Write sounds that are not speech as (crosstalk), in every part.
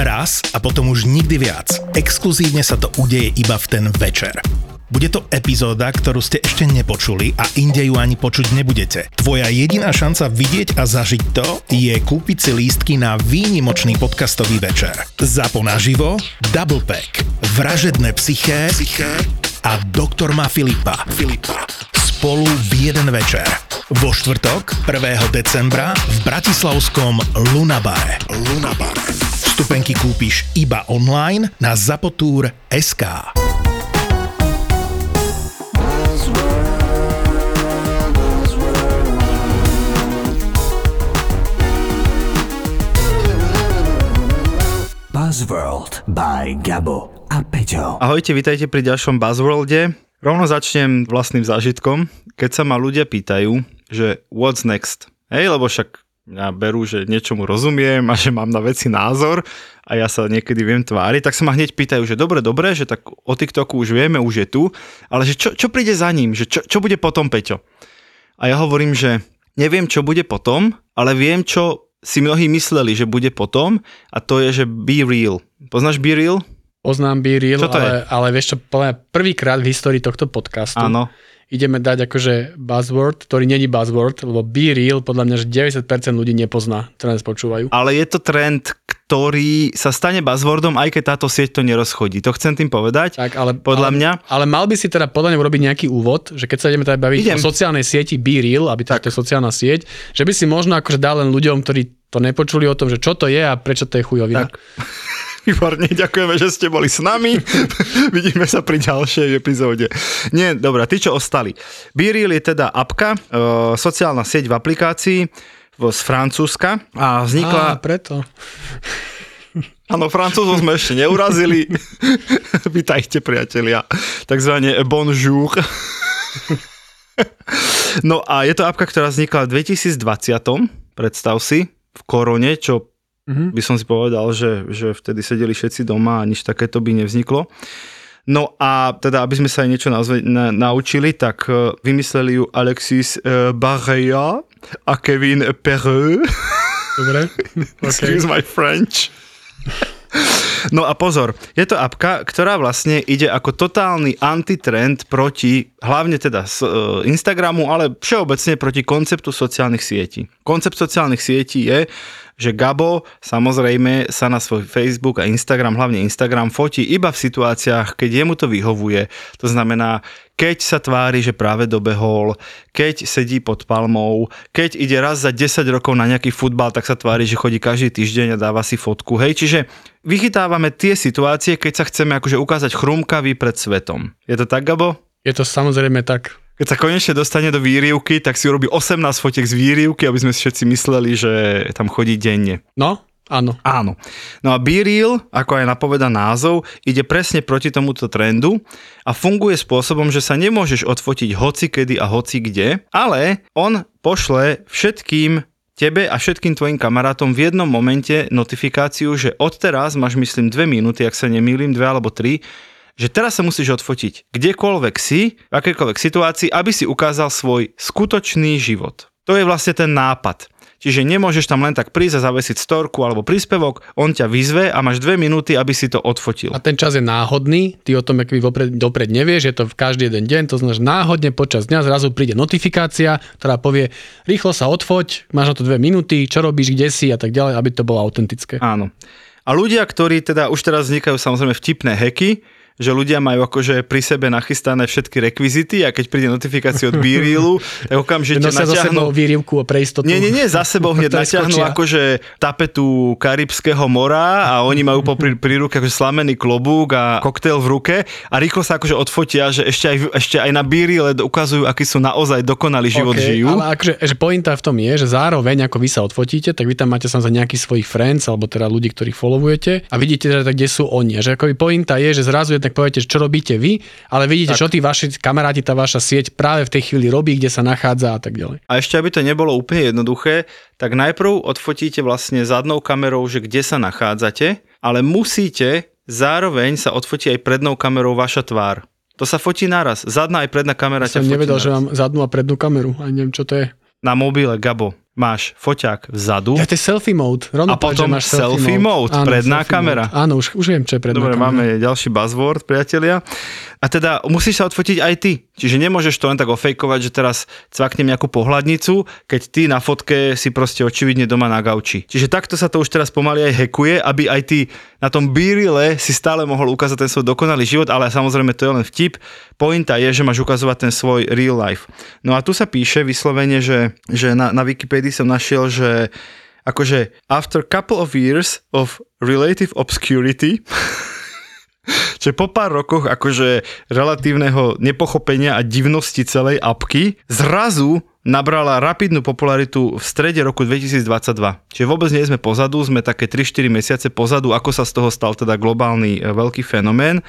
Raz a potom už nikdy viac. Exkluzívne sa to udeje iba v ten večer. Bude to epizóda, ktorú ste ešte nepočuli a inde ju ani počuť nebudete. Tvoja jediná šanca vidieť a zažiť to je kúpiť si lístky na výnimočný podcastový večer. Zapo naživo, Double Pack, Vražedné psyché, psyché a Doktor má Filipa. Filipa. Spolu v jeden večer. Vo štvrtok, 1. decembra v Bratislavskom Lunabare. Lunabare. Vstupenky kúpiš iba online na zapotúr.sk. Buzzworld by Gabo a Peťo. Ahojte, vítajte pri ďalšom Buzzworlde. Rovno začnem vlastným zážitkom, keď sa ma ľudia pýtajú, že what's next? Hej, lebo však ja berú, že niečomu rozumiem a že mám na veci názor a ja sa niekedy viem tváriť, tak sa ma hneď pýtajú, že dobre, dobre, že tak o TikToku už vieme, už je tu, ale že čo, čo príde za ním, že čo, čo bude potom, Peťo? A ja hovorím, že neviem, čo bude potom, ale viem, čo si mnohí mysleli, že bude potom a to je, že Be Real. Poznáš Be Real? Poznám to ale, ale vieš čo, prvýkrát v histórii tohto podcastu Áno. ideme dať akože buzzword, ktorý není buzzword, lebo Be Real podľa mňa, že 90% ľudí nepozná, nás počúvajú. Ale je to trend, ktorý sa stane buzzwordom, aj keď táto sieť to nerozchodí. To chcem tým povedať. Tak, ale, Podľa ale, mňa. Ale mal by si teda podľa mňa urobiť nejaký úvod, že keď sa ideme teda baviť Idem. o sociálnej sieti Be Real, aby to je sociálna sieť, že by si možno akože dal len ľuďom, ktorí to nepočuli o tom, že čo to je a prečo to je chujovina. Tak. Výborne, ďakujeme, že ste boli s nami. (laughs) Vidíme sa pri ďalšej epizóde. Nie, dobrá, tí, čo ostali. BeReal je teda apka, e, sociálna sieť v aplikácii z Francúzska a Á, vznikla... preto. Áno, Francúzov sme ešte neurazili. (laughs) Vítajte, priatelia. Takzvané bonjour. No a je to apka, ktorá vznikla v 2020, predstav si, v korone, čo Mhm. by som si povedal, že, že vtedy sedeli všetci doma a nič takéto by nevzniklo. No a teda, aby sme sa aj niečo nazve, na, naučili, tak eh, vymysleli ju Alexis uh, Barrea a Kevin Perreux. Dobre. (laughs) Excuse my French. No a pozor, je to apka, ktorá vlastne ide ako totálny antitrend proti, hlavne teda s, e, Instagramu, ale všeobecne proti konceptu sociálnych sietí. Koncept sociálnych sietí je, že Gabo samozrejme sa na svoj Facebook a Instagram, hlavne Instagram, fotí iba v situáciách, keď jemu to vyhovuje. To znamená, keď sa tvári, že práve dobehol, keď sedí pod palmou, keď ide raz za 10 rokov na nejaký futbal, tak sa tvári, že chodí každý týždeň a dáva si fotku. Hej, čiže vychytávame tie situácie, keď sa chceme akože ukázať chrumkavý pred svetom. Je to tak, Gabo? Je to samozrejme tak. Keď sa konečne dostane do výrivky, tak si urobí 18 fotiek z výrivky, aby sme si všetci mysleli, že tam chodí denne. No, áno. Áno. No a Real, ako aj napoveda názov, ide presne proti tomuto trendu a funguje spôsobom, že sa nemôžeš odfotiť hoci kedy a hoci kde, ale on pošle všetkým tebe a všetkým tvojim kamarátom v jednom momente notifikáciu, že odteraz máš myslím dve minúty, ak sa nemýlim, dve alebo tri, že teraz sa musíš odfotiť kdekoľvek si, v akékoľvek situácii, aby si ukázal svoj skutočný život. To je vlastne ten nápad. Čiže nemôžeš tam len tak prísť a zavesiť storku alebo príspevok, on ťa vyzve a máš dve minúty, aby si to odfotil. A ten čas je náhodný, ty o tom akoby vopred, dopred nevieš, je to v každý jeden deň, to znamená, náhodne počas dňa zrazu príde notifikácia, ktorá povie, rýchlo sa odfoť, máš na to dve minúty, čo robíš, kde si a tak ďalej, aby to bolo autentické. Áno. A ľudia, ktorí teda už teraz vznikajú samozrejme vtipné heky, že ľudia majú akože pri sebe nachystané všetky rekvizity a keď príde notifikácia od Berealu, tak (laughs) okamžite Nosia za natiahnu... sebou výrivku a pre istotu. Nie, nie, nie, za sebou (laughs) hneď je natiahnu skočia. akože tapetu Karibského mora a oni majú popri, pri ruke akože slamený klobúk a koktail v ruke a rýchlo sa akože odfotia, že ešte aj, ešte aj na Bereale ukazujú, aký sú naozaj dokonalý život OK, žijú. Ale akože, že pointa v tom je, že zároveň ako vy sa odfotíte, tak vy tam máte samozrejme nejakých svojich friends, alebo teda ľudí, ktorých followujete a vidíte teda, kde sú oni. A že ako pointa je, že zrazu jednak poviete, čo robíte vy, ale vidíte, Tak. čo tí vaši kamaráti, tá vaša sieť práve v tej chvíli robí, kde sa nachádza a tak ďalej. A ešte, aby to nebolo úplne jednoduché, tak najprv odfotíte vlastne zadnou kamerou, že kde sa nachádzate, ale musíte zároveň sa odfotiť aj prednou kamerou vaša tvár. To sa fotí naraz. Zadná aj predná kamera Ja som ťa fotí nevedel, naraz. že mám zadnú a prednú kameru, a neviem, čo to je. Na mobile, Gabo. Máš foťák vzadu, Ja, to je selfie mode. Rovno A povedz, potom máš selfie mode, predná selfie kamera. Mode. Áno, už, už viem, čo je predná Dobre, kamera. máme ďalší buzzword, priatelia. A teda musíš sa odfotiť aj ty. Čiže nemôžeš to len tak ofejkovať, že teraz cvaknem nejakú pohľadnicu, keď ty na fotke si proste očividne doma na gauči. Čiže takto sa to už teraz pomaly aj hekuje, aby aj ty na tom bírile si stále mohol ukázať ten svoj dokonalý život, ale samozrejme to je len vtip. Pointa je, že máš ukazovať ten svoj real life. No a tu sa píše vyslovene, že, že na, na Wikipedii som našiel, že akože after couple of years of relative obscurity (laughs) Čiže po pár rokoch akože relatívneho nepochopenia a divnosti celej apky zrazu nabrala rapidnú popularitu v strede roku 2022. Čiže vôbec nie sme pozadu, sme také 3-4 mesiace pozadu, ako sa z toho stal teda globálny e, veľký fenomén.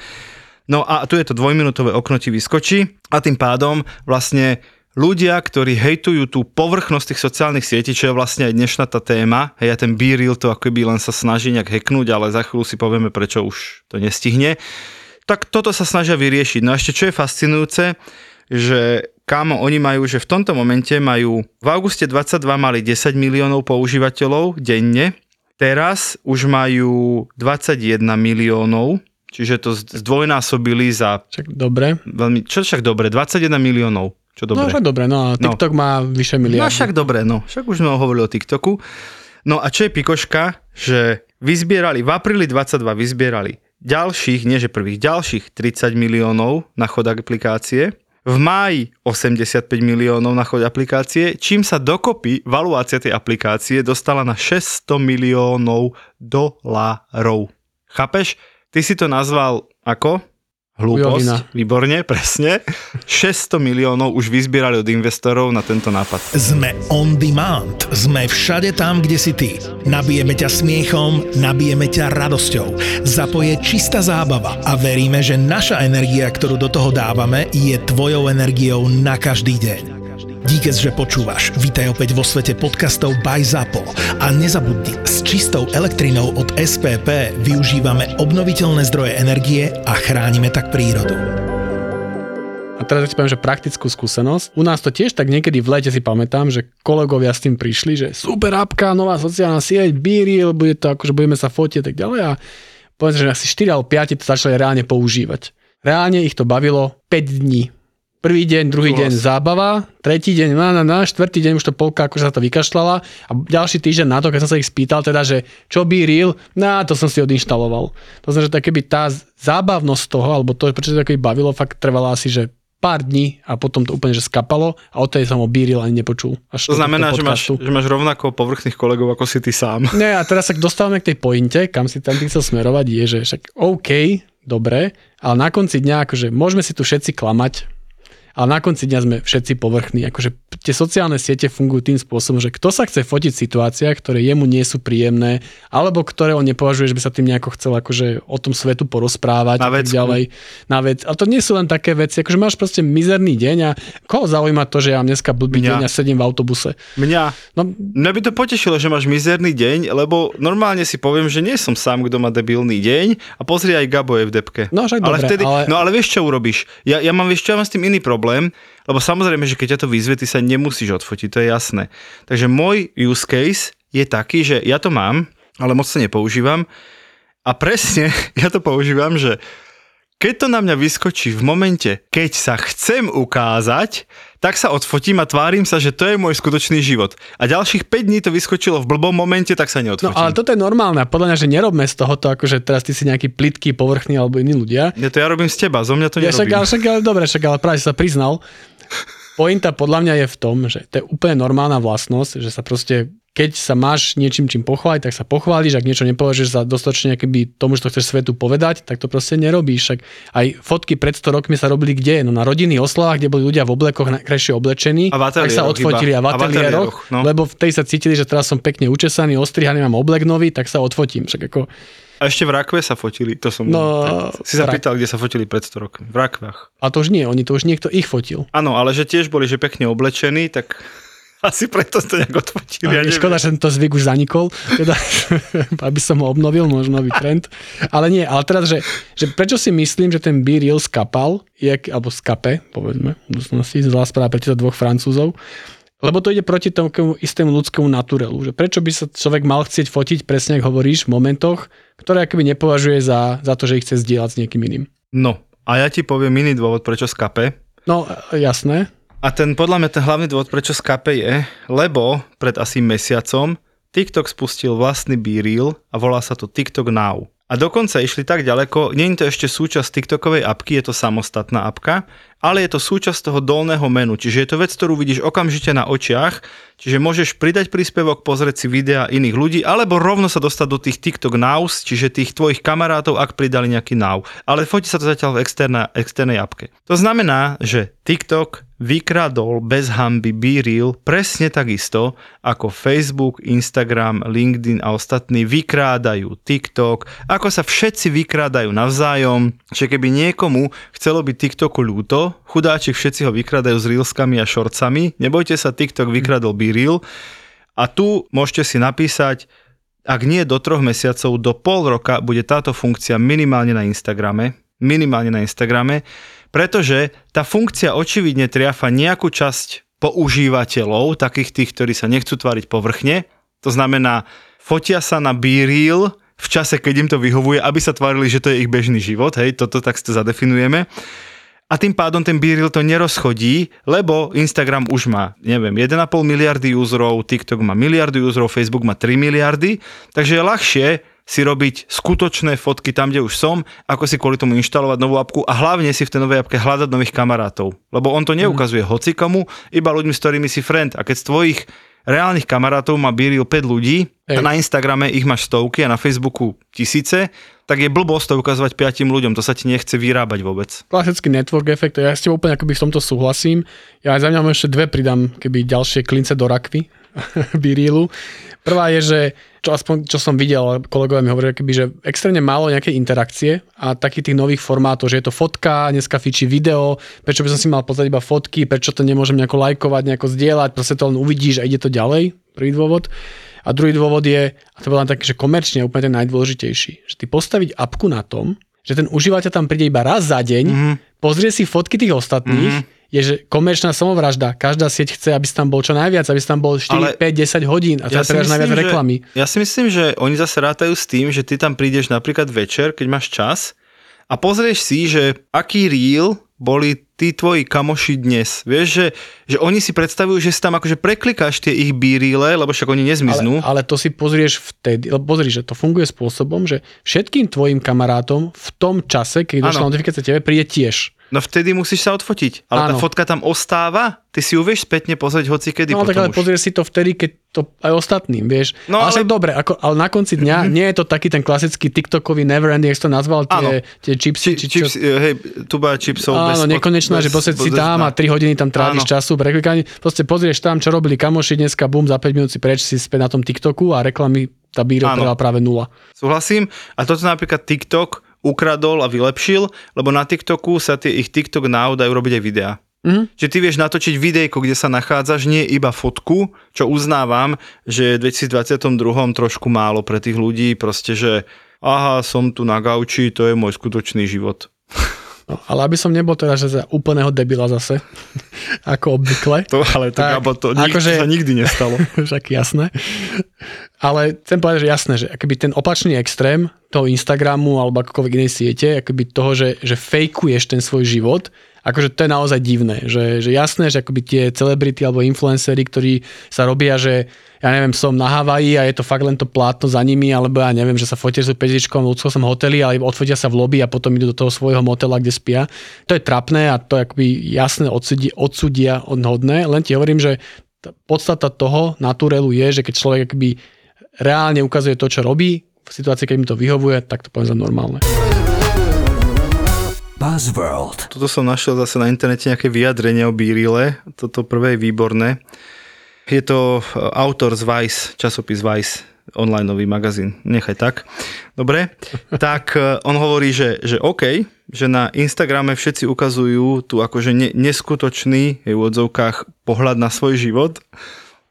No a tu je to dvojminútové okno ti vyskočí a tým pádom vlastne ľudia, ktorí hejtujú tú povrchnosť tých sociálnych sietí, čo je vlastne aj dnešná tá téma, hej, a ten B-Reel to akoby len sa snaží nejak hacknúť, ale za chvíľu si povieme, prečo už to nestihne, tak toto sa snažia vyriešiť. No a ešte čo je fascinujúce, že kámo, oni majú, že v tomto momente majú, v auguste 22 mali 10 miliónov používateľov denne, teraz už majú 21 miliónov, čiže to zdvojnásobili za Však dobre. veľmi, čo však dobre, 21 miliónov, čo No, dobre. však dobre, no a TikTok má vyše No miliardy. však dobre, no. Však už sme hovorili o TikToku. No a čo je pikoška, že vyzbierali, v apríli 22 vyzbierali ďalších, nie že prvých, ďalších 30 miliónov na chod aplikácie. V máji 85 miliónov na chod aplikácie, čím sa dokopy valuácia tej aplikácie dostala na 600 miliónov dolárov. Chápeš? Ty si to nazval ako? Hlúposť. Výborne, presne. 600 miliónov už vyzbierali od investorov na tento nápad. Sme on demand. Sme všade tam, kde si ty. Nabijeme ťa smiechom, nabijeme ťa radosťou. Zapoje čistá zábava a veríme, že naša energia, ktorú do toho dávame, je tvojou energiou na každý deň. Díkes, že počúvaš. Vítaj opäť vo svete podcastov by ZAPO. A nezabudni, s čistou elektrinou od SPP využívame obnoviteľné zdroje energie a chránime tak prírodu. A teraz ti poviem, že praktickú skúsenosť. U nás to tiež tak niekedy v lete si pamätám, že kolegovia s tým prišli, že super apka, nová sociálna sieť, B-Reel, bude to akože budeme sa fotiť a tak ďalej a povedzme, že asi 4 alebo 5 to začali reálne používať. Reálne ich to bavilo 5 dní. Prvý deň, druhý deň zábava, tretí deň na, na, na, štvrtý deň už to polka akože sa to vykašľala a ďalší týždeň na to, keď som sa ich spýtal teda, že čo by real, na to som si odinštaloval. To znamená, že tak keby tá zábavnosť toho, alebo to, prečo to keby bavilo, fakt trvala asi, že pár dní a potom to úplne že skapalo a odtedy som o Bíril ani nepočul. Až To znamená, že máš, že máš rovnako povrchných kolegov ako si ty sám. Nie, a teraz sa dostávame k tej pointe, kam si tam ty chcel smerovať, je, že však OK, dobre, ale na konci dňa, akože môžeme si tu všetci klamať, ale na konci dňa sme všetci povrchní. Akože tie sociálne siete fungujú tým spôsobom, že kto sa chce fotiť v situáciách, ktoré jemu nie sú príjemné, alebo ktoré on nepovažuje, že by sa tým nejako chcel akože o tom svetu porozprávať Na a tak ďalej. Na vec. A to nie sú len také veci, akože máš proste mizerný deň a koho zaujíma to, že ja mám dneska blbý Mňa. deň a sedím v autobuse. Mňa, No, mňa by to potešilo, že máš mizerný deň, lebo normálne si poviem, že nie som sám, kto má debilný deň a pozri aj Gabo je v depke. No však ale dobre, vtedy, ale- No ale vieš, čo urobíš? Ja, ja mám, vieš, čo ja mám s tým iný problém, lebo samozrejme, že keď ťa to vyzve, ty sa nemusíš odfotiť, to je jasné. Takže môj use case je taký, že ja to mám, ale moc to nepoužívam a presne (laughs) ja to používam, že keď to na mňa vyskočí v momente, keď sa chcem ukázať, tak sa odfotím a tvárim sa, že to je môj skutočný život. A ďalších 5 dní to vyskočilo v blbom momente, tak sa No neodfotím. ale toto je normálne podľa mňa, že nerobme z tohoto, akože teraz ty si nejaký plitký, povrchný alebo iní ľudia. Ja to ja robím z teba, zo mňa to Ja však, nerobím. ale, však, ale dobre, však ale práve sa priznal. Pointa podľa mňa je v tom, že to je úplne normálna vlastnosť, že sa proste, keď sa máš niečím čím pochváliť, tak sa pochváliš, ak niečo nepovažuješ za dostatočne keby tomu, že to chceš svetu povedať, tak to proste nerobíš. Však aj fotky pred 100 rokmi sa robili kde? No na rodinných oslavách, kde boli ľudia v oblekoch najkrajšie oblečení, A tak sa odfotili iba. a v ateliéroch, no. lebo v tej sa cítili, že teraz som pekne učesaný, ostrihaný, mám oblek nový, tak sa odfotím. Však ako, A ešte v Rakve sa fotili, to som... No, tak, si sa v Rak- pýtal, kde sa fotili pred 100 rokmi. V Rakvách. a to už nie, oni to už niekto ich fotil. Áno, ale že tiež boli, že pekne oblečení, tak asi preto to nejak odfotili. Ja škoda, že tento zvyk už zanikol, teda, (laughs) aby som ho obnovil, možno nový trend. Ale nie, ale teraz, že, že prečo si myslím, že ten B-Reel skapal, je, alebo skape, povedzme, v budúcnosti, zlá správa pre týchto dvoch francúzov, Lebo to ide proti tomu istému ľudskému naturelu. Že prečo by sa človek mal chcieť fotiť, presne ako hovoríš, v momentoch, ktoré akoby nepovažuje za, za to, že ich chce zdieľať s niekým iným. No, a ja ti poviem iný dôvod, prečo skape. No, jasné. A ten, podľa mňa, ten hlavný dôvod, prečo skape je, lebo pred asi mesiacom TikTok spustil vlastný B-Reel a volá sa to TikTok Now. A dokonca išli tak ďaleko, nie je to ešte súčasť TikTokovej apky, je to samostatná apka, ale je to súčasť toho dolného menu, čiže je to vec, ktorú vidíš okamžite na očiach, čiže môžeš pridať príspevok, pozrieť si videa iných ľudí, alebo rovno sa dostať do tých TikTok Nows, čiže tých tvojich kamarátov, ak pridali nejaký Now. Ale fotí sa to zatiaľ v externá, externej apke. To znamená, že TikTok vykradol bez hamby B-Reel presne takisto, ako Facebook, Instagram, LinkedIn a ostatní vykrádajú TikTok, ako sa všetci vykrádajú navzájom, že keby niekomu chcelo byť TikToku ľúto, chudáčik všetci ho vykrádajú s Reelskami a shortsami, nebojte sa, TikTok vykradol B-Reel a tu môžete si napísať, ak nie do troch mesiacov, do pol roka bude táto funkcia minimálne na Instagrame, minimálne na Instagrame, pretože tá funkcia očividne triafa nejakú časť používateľov, takých tých, ktorí sa nechcú tváriť povrchne. To znamená, fotia sa na B-Reel v čase, keď im to vyhovuje, aby sa tvárili, že to je ich bežný život, hej, toto tak si to zadefinujeme. A tým pádom ten B-Reel to nerozchodí, lebo Instagram už má, neviem, 1,5 miliardy userov, TikTok má miliardy userov, Facebook má 3 miliardy, takže je ľahšie si robiť skutočné fotky tam, kde už som, ako si kvôli tomu inštalovať novú apku a hlavne si v tej novej apke hľadať nových kamarátov. Lebo on to neukazuje hocikomu, iba ľuďmi, s ktorými si friend. A keď z tvojich reálnych kamarátov má Biril 5 ľudí Ej. a na Instagrame ich máš stovky a na Facebooku tisíce, tak je blbosť to ukazovať piatim ľuďom, to sa ti nechce vyrábať vôbec. Klasický network efekt, ja s tebou úplne akoby v tomto súhlasím. Ja aj za mňa ešte dve pridám, keby ďalšie klince do rakvy (laughs) Birilu. Prvá je, že čo aspoň čo som videl, kolegovia mi hovorili, keby, že extrémne málo nejakej interakcie a takých tých nových formátov, že je to fotka, dneska fičí video, prečo by som si mal pozrieť iba fotky, prečo to nemôžem nejako lajkovať, nejako zdieľať, proste to len uvidíš a ide to ďalej, prvý dôvod. A druhý dôvod je, a to bol len taký, že komerčne úplne ten najdôležitejší, že ty postaviť apku na tom, že ten užívateľ tam príde iba raz za deň, mm-hmm. pozrie si fotky tých ostatných, mm-hmm je, že komerčná samovražda. Každá sieť chce, aby si tam bol čo najviac, aby si tam bol 4, Ale 5, 10 hodín a ja teraz najviac že, reklamy. Ja si myslím, že oni zase rátajú s tým, že ty tam prídeš napríklad večer, keď máš čas a pozrieš si, že aký reel boli tí tvoji kamoši dnes. Vieš, že, že oni si predstavujú, že si tam akože preklikáš tie ich bírile, lebo však oni nezmiznú. Ale, ale to si pozrieš vtedy, lebo pozri, že to funguje spôsobom, že všetkým tvojim kamarátom v tom čase, keď došla notifikácia tebe, príde tiež. No vtedy musíš sa odfotiť. Ale ano. tá fotka tam ostáva, ty si ju vieš spätne pozrieť hoci kedy. No tak ale pozrieš si to vtedy, keď to aj ostatným, vieš. No, ale, ale... dobre, ako, ale na konci dňa mm-hmm. nie je to taký ten klasický TikTokový never ending, jak to nazval, tie, tie chipsy. Či, či čo... hej, tuba chipsov. Áno, nekonečná, že proste si tam a 3 hodiny tam tráviš času pre klikanie. Proste pozrieš tam, čo robili kamoši dneska, bum, za 5 minút si preč si späť na tom TikToku a reklamy tá bíra práve nula. Súhlasím. A toto napríklad TikTok ukradol a vylepšil, lebo na TikToku sa tie ich TikTok Now dajú robiť aj videá. Mm. Čiže ty vieš natočiť videjko, kde sa nachádzaš, nie iba fotku, čo uznávam, že v 2022 trošku málo pre tých ľudí, proste, že aha, som tu na gauči, to je môj skutočný život. No, ale aby som nebol teda, že za úplného debila zase, (laughs) ako obvykle. To, ale to, tak, to nik, akože, sa nikdy nestalo. (laughs) Však jasné. Ale chcem povedať, že jasné, že akoby ten opačný extrém toho Instagramu alebo akokoľvek inej siete, akoby toho, že, že fejkuješ ten svoj život, akože to je naozaj divné, že, že jasné, že akoby tie celebrity alebo influencery, ktorí sa robia, že ja neviem, som na Havaji a je to fakt len to plátno za nimi, alebo ja neviem, že sa fotia s pezičkom v ľudskom hoteli, ale odfotia sa v lobby a potom idú do toho svojho motela, kde spia. To je trapné a to je akoby jasné odsudí, odsudia odhodné, len ti hovorím, že podstata toho naturelu je, že keď človek akoby reálne ukazuje to, čo robí, v situácii, keď mi to vyhovuje, tak to poviem za normálne. Buzzworld. Toto som našiel zase na internete nejaké vyjadrenie o Bírile. Toto prvé je výborné. Je to e, autor z Vice, časopis Vice, online nový magazín. Nechaj tak. Dobre. (laughs) tak e, on hovorí, že, že OK, že na Instagrame všetci ukazujú tu akože ne, neskutočný, je v odzovkách, pohľad na svoj život.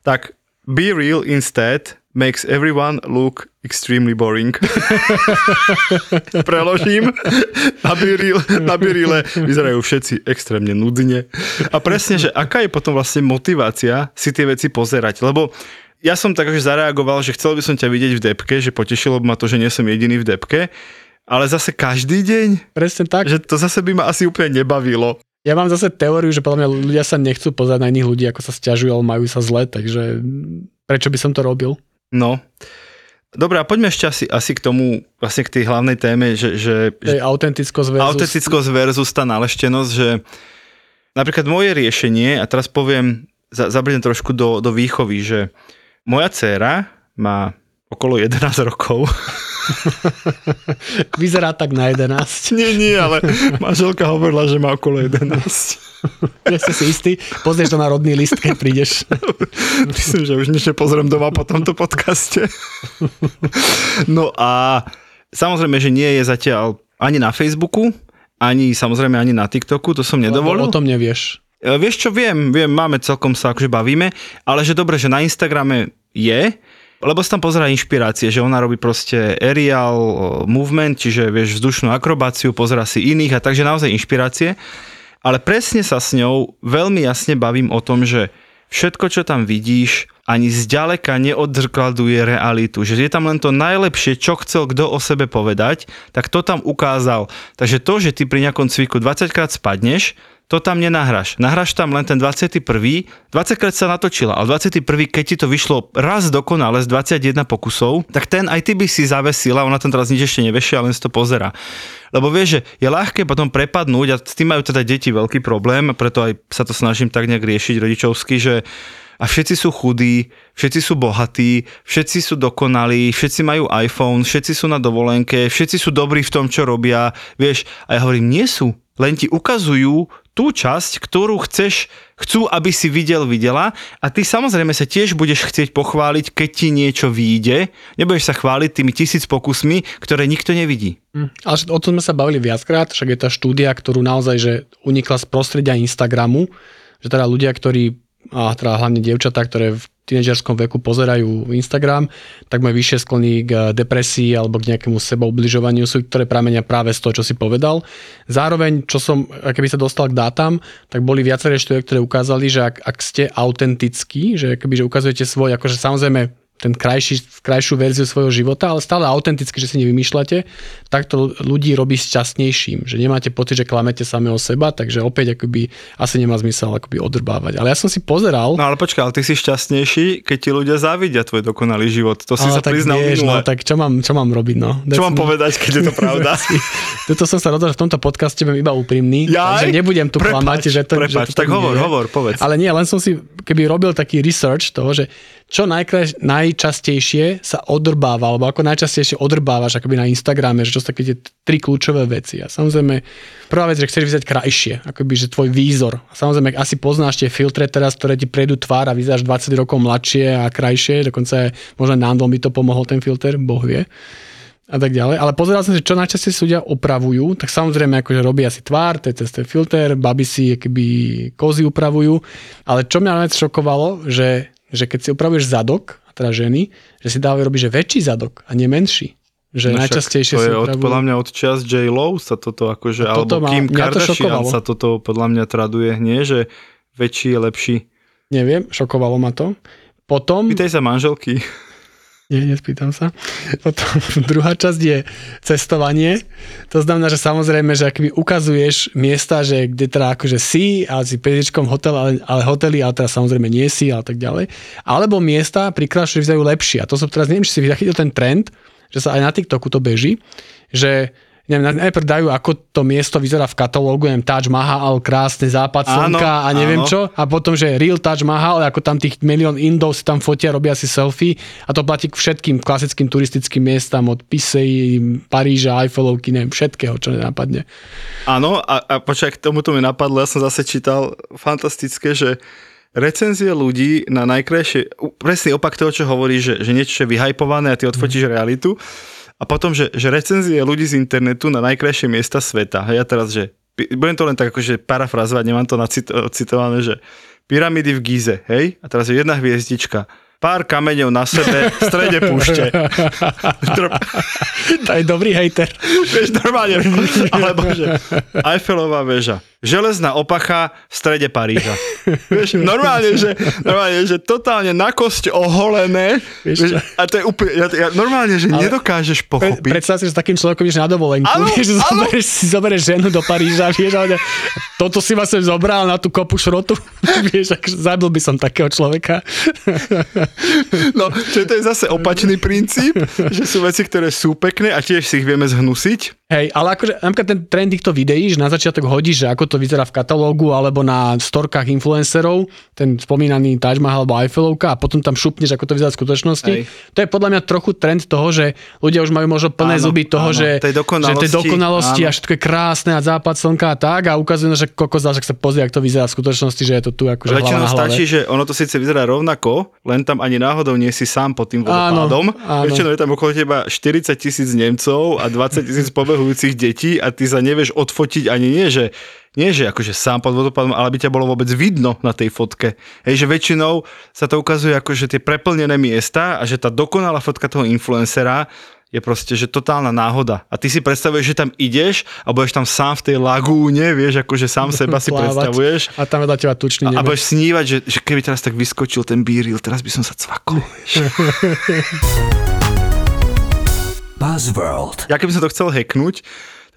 Tak be real instead makes everyone look extremely boring. (laughs) Preložím. Na Birille vyzerajú všetci extrémne nudne. A presne, že aká je potom vlastne motivácia si tie veci pozerať. Lebo ja som tak že zareagoval, že chcel by som ťa vidieť v depke, že potešilo by ma to, že nie som jediný v depke, ale zase každý deň, Presne tak. že to zase by ma asi úplne nebavilo. Ja mám zase teóriu, že podľa mňa ľudia sa nechcú pozerať na iných ľudí, ako sa stiažujú, ale majú sa zle, takže prečo by som to robil? No. Dobre, a poďme ešte asi, asi k tomu, vlastne k tej hlavnej téme, že, že, Tej autentickosť versus... autentickosť versus tá naleštenosť, že napríklad moje riešenie, a teraz poviem, za, zabrdem trošku do, do výchovy, že moja dcéra má okolo 11 rokov. (laughs) (laughs) Vyzerá tak na 11. nie, nie, ale manželka hovorila, že má okolo 11. Nie ste si istí? Pozrieš to na rodný list, keď prídeš. (laughs) Myslím, že už nič nepozriem doma po tomto podcaste. (laughs) no a samozrejme, že nie je zatiaľ ani na Facebooku, ani samozrejme ani na TikToku, to som nedovolil. Lebo o tom nevieš. E, Vieš čo, viem, viem, máme celkom sa akože bavíme, ale že dobre, že na Instagrame je, lebo sa tam pozerá inšpirácie, že ona robí proste aerial o, movement, čiže vieš vzdušnú akrobáciu, pozera si iných a takže naozaj inšpirácie. Ale presne sa s ňou veľmi jasne bavím o tom, že všetko, čo tam vidíš, ani zďaleka neodzrkladuje realitu. Že je tam len to najlepšie, čo chcel kto o sebe povedať, tak to tam ukázal. Takže to, že ty pri nejakom cviku 20 krát spadneš, to tam nenahráš. Nahráš tam len ten 21. 20 krát sa natočila, ale 21. keď ti to vyšlo raz dokonale z 21 pokusov, tak ten aj ty by si zavesila, ona tam teraz nič ešte nevešia, len si to pozera. Lebo vieš, že je ľahké potom prepadnúť a s tým majú teda deti veľký problém, preto aj sa to snažím tak nejak riešiť rodičovsky, že a všetci sú chudí, všetci sú bohatí, všetci sú dokonalí, všetci majú iPhone, všetci sú na dovolenke, všetci sú dobrí v tom, čo robia, vieš. A ja hovorím, nie sú, len ti ukazujú tú časť, ktorú chceš, chcú, aby si videl, videla a ty samozrejme sa tiež budeš chcieť pochváliť, keď ti niečo vyjde. Nebudeš sa chváliť tými tisíc pokusmi, ktoré nikto nevidí. Hm. Ale o tom sme sa bavili viackrát, však je tá štúdia, ktorú naozaj, že unikla z prostredia Instagramu, že teda ľudia, ktorí, a teda hlavne dievčatá, ktoré v tínedžerskom veku pozerajú Instagram, tak majú vyššie sklony k depresii alebo k nejakému seboubližovaniu, sú, ktoré pramenia práve z toho, čo si povedal. Zároveň, čo som, keby sa dostal k dátam, tak boli viaceré štúdie, ktoré ukázali, že ak, ak ste autentickí, že, keby, že ukazujete svoj, akože samozrejme ten krajší, krajšiu verziu svojho života, ale stále autenticky, že si nevymýšľate, tak to ľudí robí šťastnejším, že nemáte pocit, že klamete samého seba, takže opäť akoby asi nemá zmysel akoby odrbávať. Ale ja som si pozeral... No ale počkaj, ale ty si šťastnejší, keď ti ľudia závidia tvoj dokonalý život. To si ale sa tak priznal vieš, minule. no, tak čo mám, čo mám robiť, no? Čo mám povedať, keď je to pravda? (laughs) Tuto som sa rozhodol, v tomto podcaste budem iba úprimný, Jaj? takže nebudem tu Prepáč, klamať, že to, prepáč, že to tak hovor, hovor, povedz. Ale nie, len som si keby robil taký research toho, že čo najkraj, najčastejšie sa odrbáva, alebo ako najčastejšie odrbávaš akoby na Instagrame, že čo sú také tie tri kľúčové veci. A samozrejme, prvá vec, že chceš vyzerať krajšie, akoby, že tvoj výzor. A samozrejme, asi poznáš tie filtre teraz, ktoré ti prejdú tvár a vyzeráš 20 rokov mladšie a krajšie, dokonca možno Nandol mi to pomohol ten filter, boh vie a tak ďalej. Ale pozeral som si, čo najčastejšie ľudia opravujú, tak samozrejme akože robia si tvár, to je cez ten filter, baby si keby kozy upravujú, ale čo mňa najviac šokovalo, že, že keď si upravuješ zadok, teda ženy, že si dávajú robiť, že väčší zadok a nie menší. Že No najčastejšie to je od, podľa mňa od čas J. Lo sa toto akože, A toto alebo ma- Kim to Kardashian šokovalo. sa toto podľa mňa traduje, nie? Že väčší je lepší. Neviem, šokovalo ma to. Potom... Pýtaj sa manželky. Nie, nespýtam sa. Potom (laughs) druhá časť je cestovanie. To znamená, že samozrejme, že akby ukazuješ miesta, že kde teda akože si, ale si pezičkom hotel, ale, ale hotely, ale teraz samozrejme nie si, ale tak ďalej. Alebo miesta prikrásne vyzerajú lepšie. A to som teraz, neviem, či si zachytil ten trend, že sa aj na TikToku to beží, že neviem, najprv dajú, ako to miesto vyzerá v katalógu, neviem, Taj Mahal, krásne západ slnka Áno, a neviem áno. čo, a potom, že real Taj Mahal, ako tam tých milión Indov si tam fotia, robia si selfie a to platí k všetkým klasickým turistickým miestam od Pisej, Paríža, Eiffelovky, neviem, všetkého, čo nenapadne. Áno, a, a počkaj, k tomuto mi napadlo, ja som zase čítal fantastické, že recenzie ľudí na najkrajšie, presný opak toho, čo hovorí, že, že niečo je vyhajpované a ty odfotíš Mhm. realitu. A potom, že, že recenzie ľudí z internetu na najkrajšie miesta sveta. A ja teraz, že budem to len tak akože parafrazovať, nemám to nacitované, že pyramidy v Gize, hej? A teraz je jedna hviezdička. pár kameňov na sebe v strede púšte. (laughs) to je dobrý hejter. Vieš, normálne, (laughs) alebo že Eiffelová väža, železná opacha v strede Paríža. (laughs) Vieš, normálne, že, normálne, že totálne na kosť oholené. Vieš, a to je úplne, ja, ja, normálne, že Ale nedokážeš pochopiť. Pre, predstav si, že s takým človekom ideš na dovolenku, ano, vieš, zoberieš, si zoberieš ženu do Paríža, vieš, ale toto si ma sem zobral na tú kopu šrotu, (laughs) vieš, akože zabil by som takého človeka. (laughs) no, čo to je zase opačný princíp, že sú veci, ktoré sú pekné a tiež si ich vieme zhnusiť. Hej, ale akože napríklad ten trend týchto videí, že na začiatok hodíš, že ako to vyzerá v katalógu alebo na storkách influencerov, ten spomínaný Taj Mahal alebo Eiffelovka a potom tam šupneš, ako to vyzerá v skutočnosti. Hej. To je podľa mňa trochu trend toho, že ľudia už majú možno plné áno, zuby toho, áno, že, tej dokonalosti, že tej dokonalosti a všetko je krásne a západ slnka a tak a ukazuje, že kokos, že sa pozrie, ako to vyzerá v skutočnosti, že je to tu akože hlava na hlave. stačí, že ono to síce vyzerá rovnako, len tam ani náhodou nie si sám pod tým vodopádom. Áno, áno. Väčšinou je tam okolo teba 40 tisíc Nemcov a 20 tisíc (laughs) pobehujúcich detí a ty sa nevieš odfotiť ani nie, že nie že akože sám pod vodopádom, ale by ťa bolo vôbec vidno na tej fotke. Hej, že väčšinou sa to ukazuje ako, že tie preplnené miesta a že tá dokonalá fotka toho influencera je proste, že totálna náhoda. A ty si predstavuješ, že tam ideš a budeš tam sám v tej lagúne, vieš, akože sám (laughs) seba si predstavuješ. A tam vedľa teba tučný A, a budeš snívať, že, že keby teraz tak vyskočil ten bíril, teraz by som sa cvakol. (laughs) Buzzworld. Ja keby som to chcel hacknúť,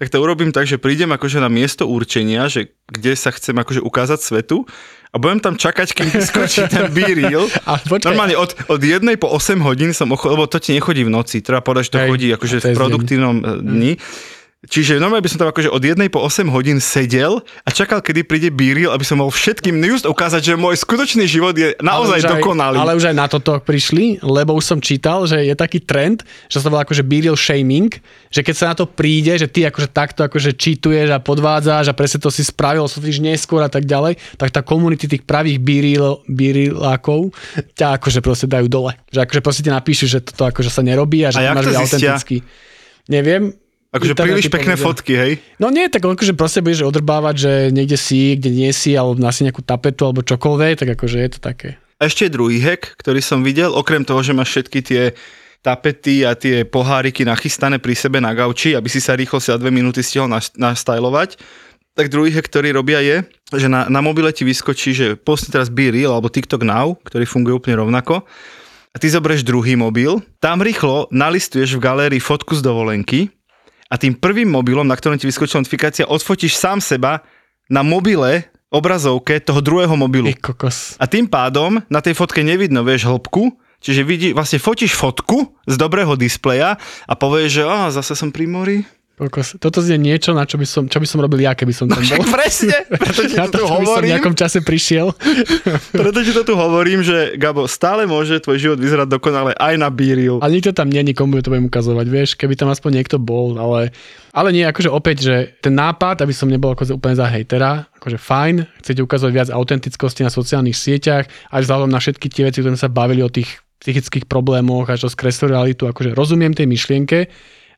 tak to urobím tak, že prídem akože na miesto určenia, že kde sa chcem akože ukázať svetu a budem tam čakať, kým vyskočí (laughs) ten B-reel. Normálne od, od jednej po 8 hodín som ochotný, lebo to ti nechodí v noci, treba povedať, že to Hej, chodí akože v produktívnom eh, dni. Mm Čiže normálne by som tam akože od 1 po 8 hodín sedel a čakal, kedy príde Bíril, aby som mohol všetkým just ukázať, že môj skutočný život je naozaj ale dokonalý. Aj, ale už aj na toto prišli, lebo už som čítal, že je taký trend, že sa to volá akože Bíril shaming, že keď sa na to príde, že ty akože takto akože čítuješ a podvádzaš a presne to si spravil, súdiš neskôr a tak ďalej, tak tá komunity tých pravých Bíril, Bírilákov ťa akože proste dajú dole. Že akože proste ti napíšu, že toto akože sa nerobí a že a máš byť autentický. Neviem, Akože príliš pekné povedia. fotky, hej? No nie, tak akože proste budeš odrbávať, že niekde si, kde nie si, alebo na si nejakú tapetu, alebo čokoľvek, tak akože je to také. A ešte druhý hack, ktorý som videl, okrem toho, že máš všetky tie tapety a tie poháriky nachystané pri sebe na gauči, aby si sa rýchlo si za dve minúty stihol nastajlovať, tak druhý hack, ktorý robia je, že na, na mobile ti vyskočí, že poste teraz Be Real alebo TikTok Now, ktorý funguje úplne rovnako, a ty zoberieš druhý mobil, tam rýchlo nalistuješ v galérii fotku z dovolenky a tým prvým mobilom, na ktorom ti vyskočila notifikácia, odfotíš sám seba na mobile obrazovke toho druhého mobilu. A tým pádom na tej fotke nevidno, vieš, hĺbku, čiže vidí, vlastne fotíš fotku z dobrého displeja a povieš, že oh, zase som pri mori, Kokos. Toto je niečo, na čo by som, čo by som robil ja, keby som tam no, bol. presne, (laughs) preto ti to, tu hovorím. By som v nejakom čase prišiel. (laughs) preto ti to tu hovorím, že Gabo, stále môže tvoj život vyzerať dokonale aj na Bíril. Ale nikto tam nie, nikomu to budem ukazovať, vieš, keby tam aspoň niekto bol, ale, ale nie, akože opäť, že ten nápad, aby som nebol ako úplne za hejtera, akože fajn, chcete ukazovať viac autentickosti na sociálnych sieťach, aj vzhľadom na všetky tie veci, ktoré sa bavili o tých psychických problémoch, až o skreslu realitu, akože rozumiem tej myšlienke,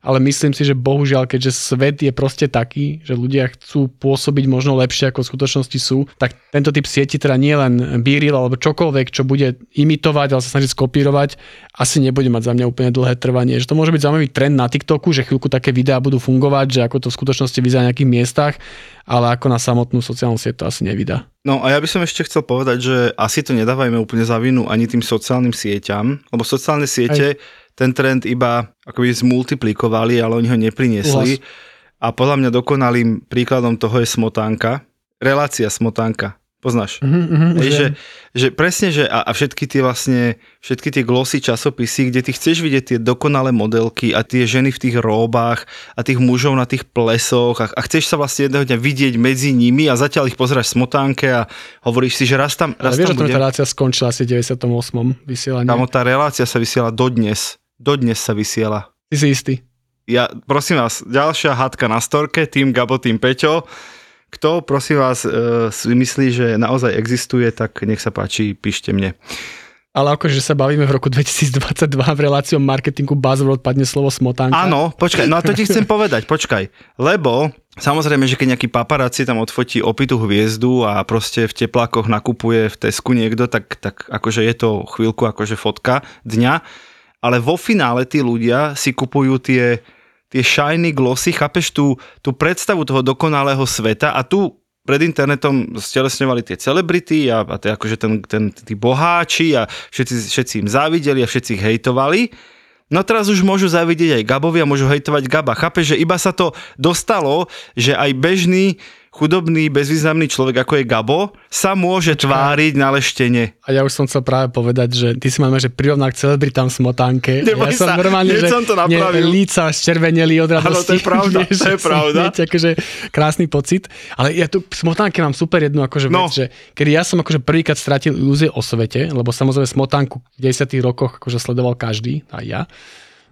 ale myslím si, že bohužiaľ, keďže svet je proste taký, že ľudia chcú pôsobiť možno lepšie ako v skutočnosti sú, tak tento typ sieti teda nie len Biril alebo čokoľvek, čo bude imitovať, ale sa snažiť skopírovať, asi nebude mať za mňa úplne dlhé trvanie. Že to môže byť zaujímavý trend na TikToku, že chvíľku také videá budú fungovať, že ako to v skutočnosti vyzerá na nejakých miestach, ale ako na samotnú sociálnu sieť to asi nevydá. No a ja by som ešte chcel povedať, že asi to nedávajme úplne za vinu ani tým sociálnym sieťam, lebo sociálne siete Aj ten trend iba akoby zmultiplikovali, ale oni ho nepriniesli. A podľa mňa dokonalým príkladom toho je smotánka. Relácia smotánka. Poznáš? Uh-huh, Ej, že, že presne, že a, a všetky tie vlastne, všetky tie glosy časopisy, kde ty chceš vidieť tie dokonalé modelky a tie ženy v tých róbách a tých mužov na tých plesoch a, a chceš sa vlastne jedného dňa vidieť medzi nimi a zatiaľ ich pozráš smotánke a hovoríš si, že raz tam, raz Ale vieš, tam že tá relácia skončila asi v 98. vysielaní. Tam tá relácia sa vysiela dodnes. Dodnes sa vysiela. Ty si istý. Ja, prosím vás, ďalšia hádka na storke, tým Gabo, tým Peťo. Kto, prosím vás, e, si myslí, že naozaj existuje, tak nech sa páči, píšte mne. Ale akože sa bavíme v roku 2022 v relácii o marketingu Buzzword padne slovo smotánka. Áno, počkaj, no a to ti chcem povedať, počkaj. Lebo samozrejme, že keď nejaký paparazzi tam odfotí opitú hviezdu a proste v teplákoch nakupuje v Tesku niekto, tak, tak akože je to chvíľku akože fotka dňa. Ale vo finále tí ľudia si kupujú tie, tie shiny glossy, chápeš tú, tú predstavu toho dokonalého sveta a tu pred internetom stelesňovali tie celebrity a, a to akože ten, ten, tí boháči a všetci, všetci im závideli a všetci ich hejtovali. No teraz už môžu závidieť aj Gabovi a môžu hejtovať Gaba. Chápeš, že iba sa to dostalo, že aj bežný chudobný, bezvýznamný človek, ako je Gabo, sa môže Počkaj. tváriť na leštenie. A ja už som chcel práve povedať, že ty si máme, že prirovná k celebritám smotánke. Neboj ja sa, som normálne, že som to napravil. Mne líca zčerveneli od radosti. Áno, to je pravda, (laughs) vieš, to je pravda. Hneď, akože krásny pocit. Ale ja tu smotánke mám super jednu akože No. vec, že kedy ja som akože prvýkrát stratil ilúzie o svete, lebo samozrejme smotánku v 10 rokoch akože sledoval každý, aj ja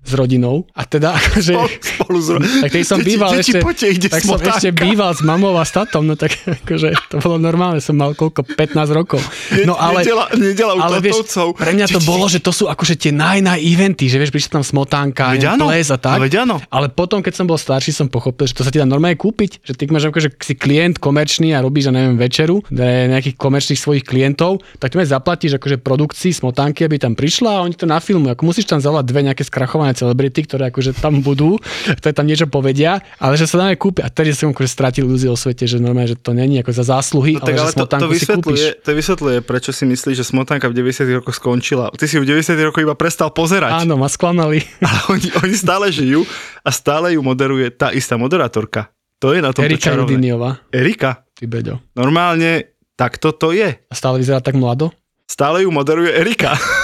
s rodinou. A teda akože... Spolu, spolu z... Tak som Deti- býval deti ešte, poďte, ide tak som smotánka. ešte býval s mamou a s tatom, no tak (laughs) akože to bolo normálne, som mal koľko, 15 rokov. No ale, Nedela- nedela u ale vieš, pre mňa to bolo, že to sú akože tie naj, naj eventy, že vieš, prišla tam smotánka, ples a tak. veď áno. Ale potom, keď som bol starší, som pochopil, že to sa ti dá normálne kúpiť, že ty máš akože si klient komerčný a robíš, ja neviem, večeru pre nejakých komerčných svojich klientov, tak ty zaplatíš akože produkcii smotánky, aby tam prišla a oni to nafilmujú. Ako musíš tam zavolať dve nejaké skrachované celebrity, ktoré akože tam budú, ktoré tam niečo povedia, ale že sa dáme kúpiť. A tedy som akože stratil ilúziu o svete, že normálne, že to není ako za zásluhy, No, tak ale, ale že to, to, vysvetľuje, to vysvetľuje, prečo si myslíš, že Smotanka v 90 rokoch skončila. Ty si v 90 rokoch iba prestal pozerať. Áno, ma sklamali. (laughs) Ale oni, oni stále žijú a stále ju moderuje tá istá moderátorka. To je na tom Erika čarovné. Judiniová, Erika. ty Beďo. Normálne takto to je. A stále vyzerá tak mlado? Stále ju moderuje Erika. (laughs)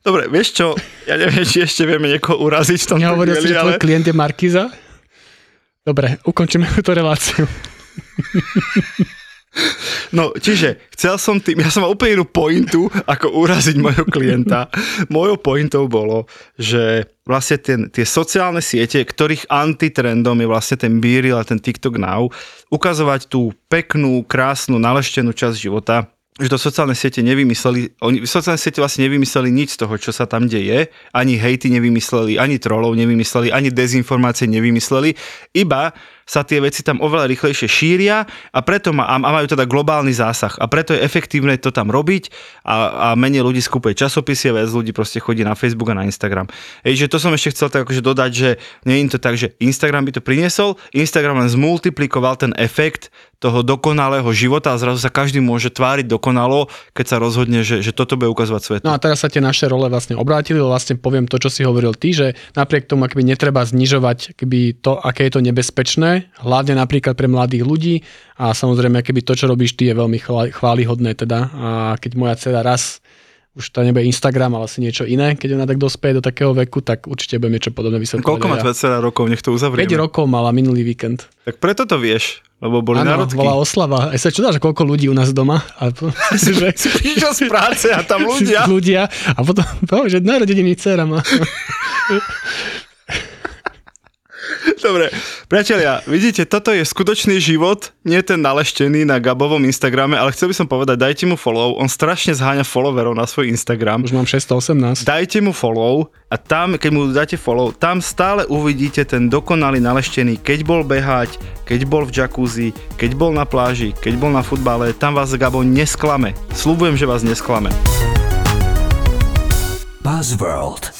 Dobre, vieš čo, ja neviem, či ešte vieme niekoho uraziť v tomto Nehovoril si, dieli, že ale... tvoj klient je Markiza? Dobre, ukončíme (laughs) túto reláciu. No, čiže chcel som tým, ja som mal úplne inú pointu, ako uraziť môjho klienta. Mojou pointou bolo, že vlastne ten, tie sociálne siete, ktorých antitrendom je vlastne ten Beeril a ten TikTok Now, ukazovať tú peknú, krásnu, naleštenú časť života, že to sociálne siete nevymysleli, oni, sociálne siete vlastne nevymysleli nič z toho, čo sa tam deje, ani hejty nevymysleli, ani trolov nevymysleli, ani dezinformácie nevymysleli, iba sa tie veci tam oveľa rýchlejšie šíria a preto má, a majú teda globálny zásah a preto je efektívne to tam robiť a, a menej ľudí skupuje časopisy a viac ľudí proste chodí na Facebook a na Instagram. Ej, že to som ešte chcel tak akože dodať, že nie je to tak, že Instagram by to priniesol, Instagram len zmultiplikoval ten efekt toho dokonalého života a zrazu sa každý môže tváriť dokonalo, keď sa rozhodne, že, že toto bude ukazovať svetu. No a teraz sa tie naše role vlastne obrátili, vlastne poviem to, čo si hovoril ty, že napriek tomu, akoby netreba znižovať akoby to, aké je to nebezpečné, hlavne napríklad pre mladých ľudí a samozrejme, keby to, čo robíš ty, je veľmi chvá- chválihodné teda a keď moja dcera raz už to nebude Instagram, ale asi niečo iné, keď ona tak dospeje do takého veku, tak určite budem niečo podobné vysvetľovať. Koľko má tvoja dcera rokov, nech to 5 uzavrieme. rokov mala minulý víkend. Tak preto to vieš, lebo boli Áno, národky. bola oslava. Aj sa čudá, že koľko ľudí u nás doma. A po, (laughs) že, Si prišiel z práce a tam (laughs) ľudia. ľudia. A potom, (laughs) že narodeniny dcera má. Dobre, priatelia, vidíte, toto je skutočný život, nie ten naleštený na Gabovom Instagrame, ale chcel by som povedať, dajte mu follow, on strašne zháňa followerov na svoj Instagram. Už mám 618. Dajte mu follow a tam, keď mu dáte follow, tam stále uvidíte ten dokonalý naleštený, keď bol behať, keď bol v jacuzzi, keď bol na pláži, keď bol na futbale, tam vás Gabo nesklame. Slúbujem, že vás nesklame. Buzzworld.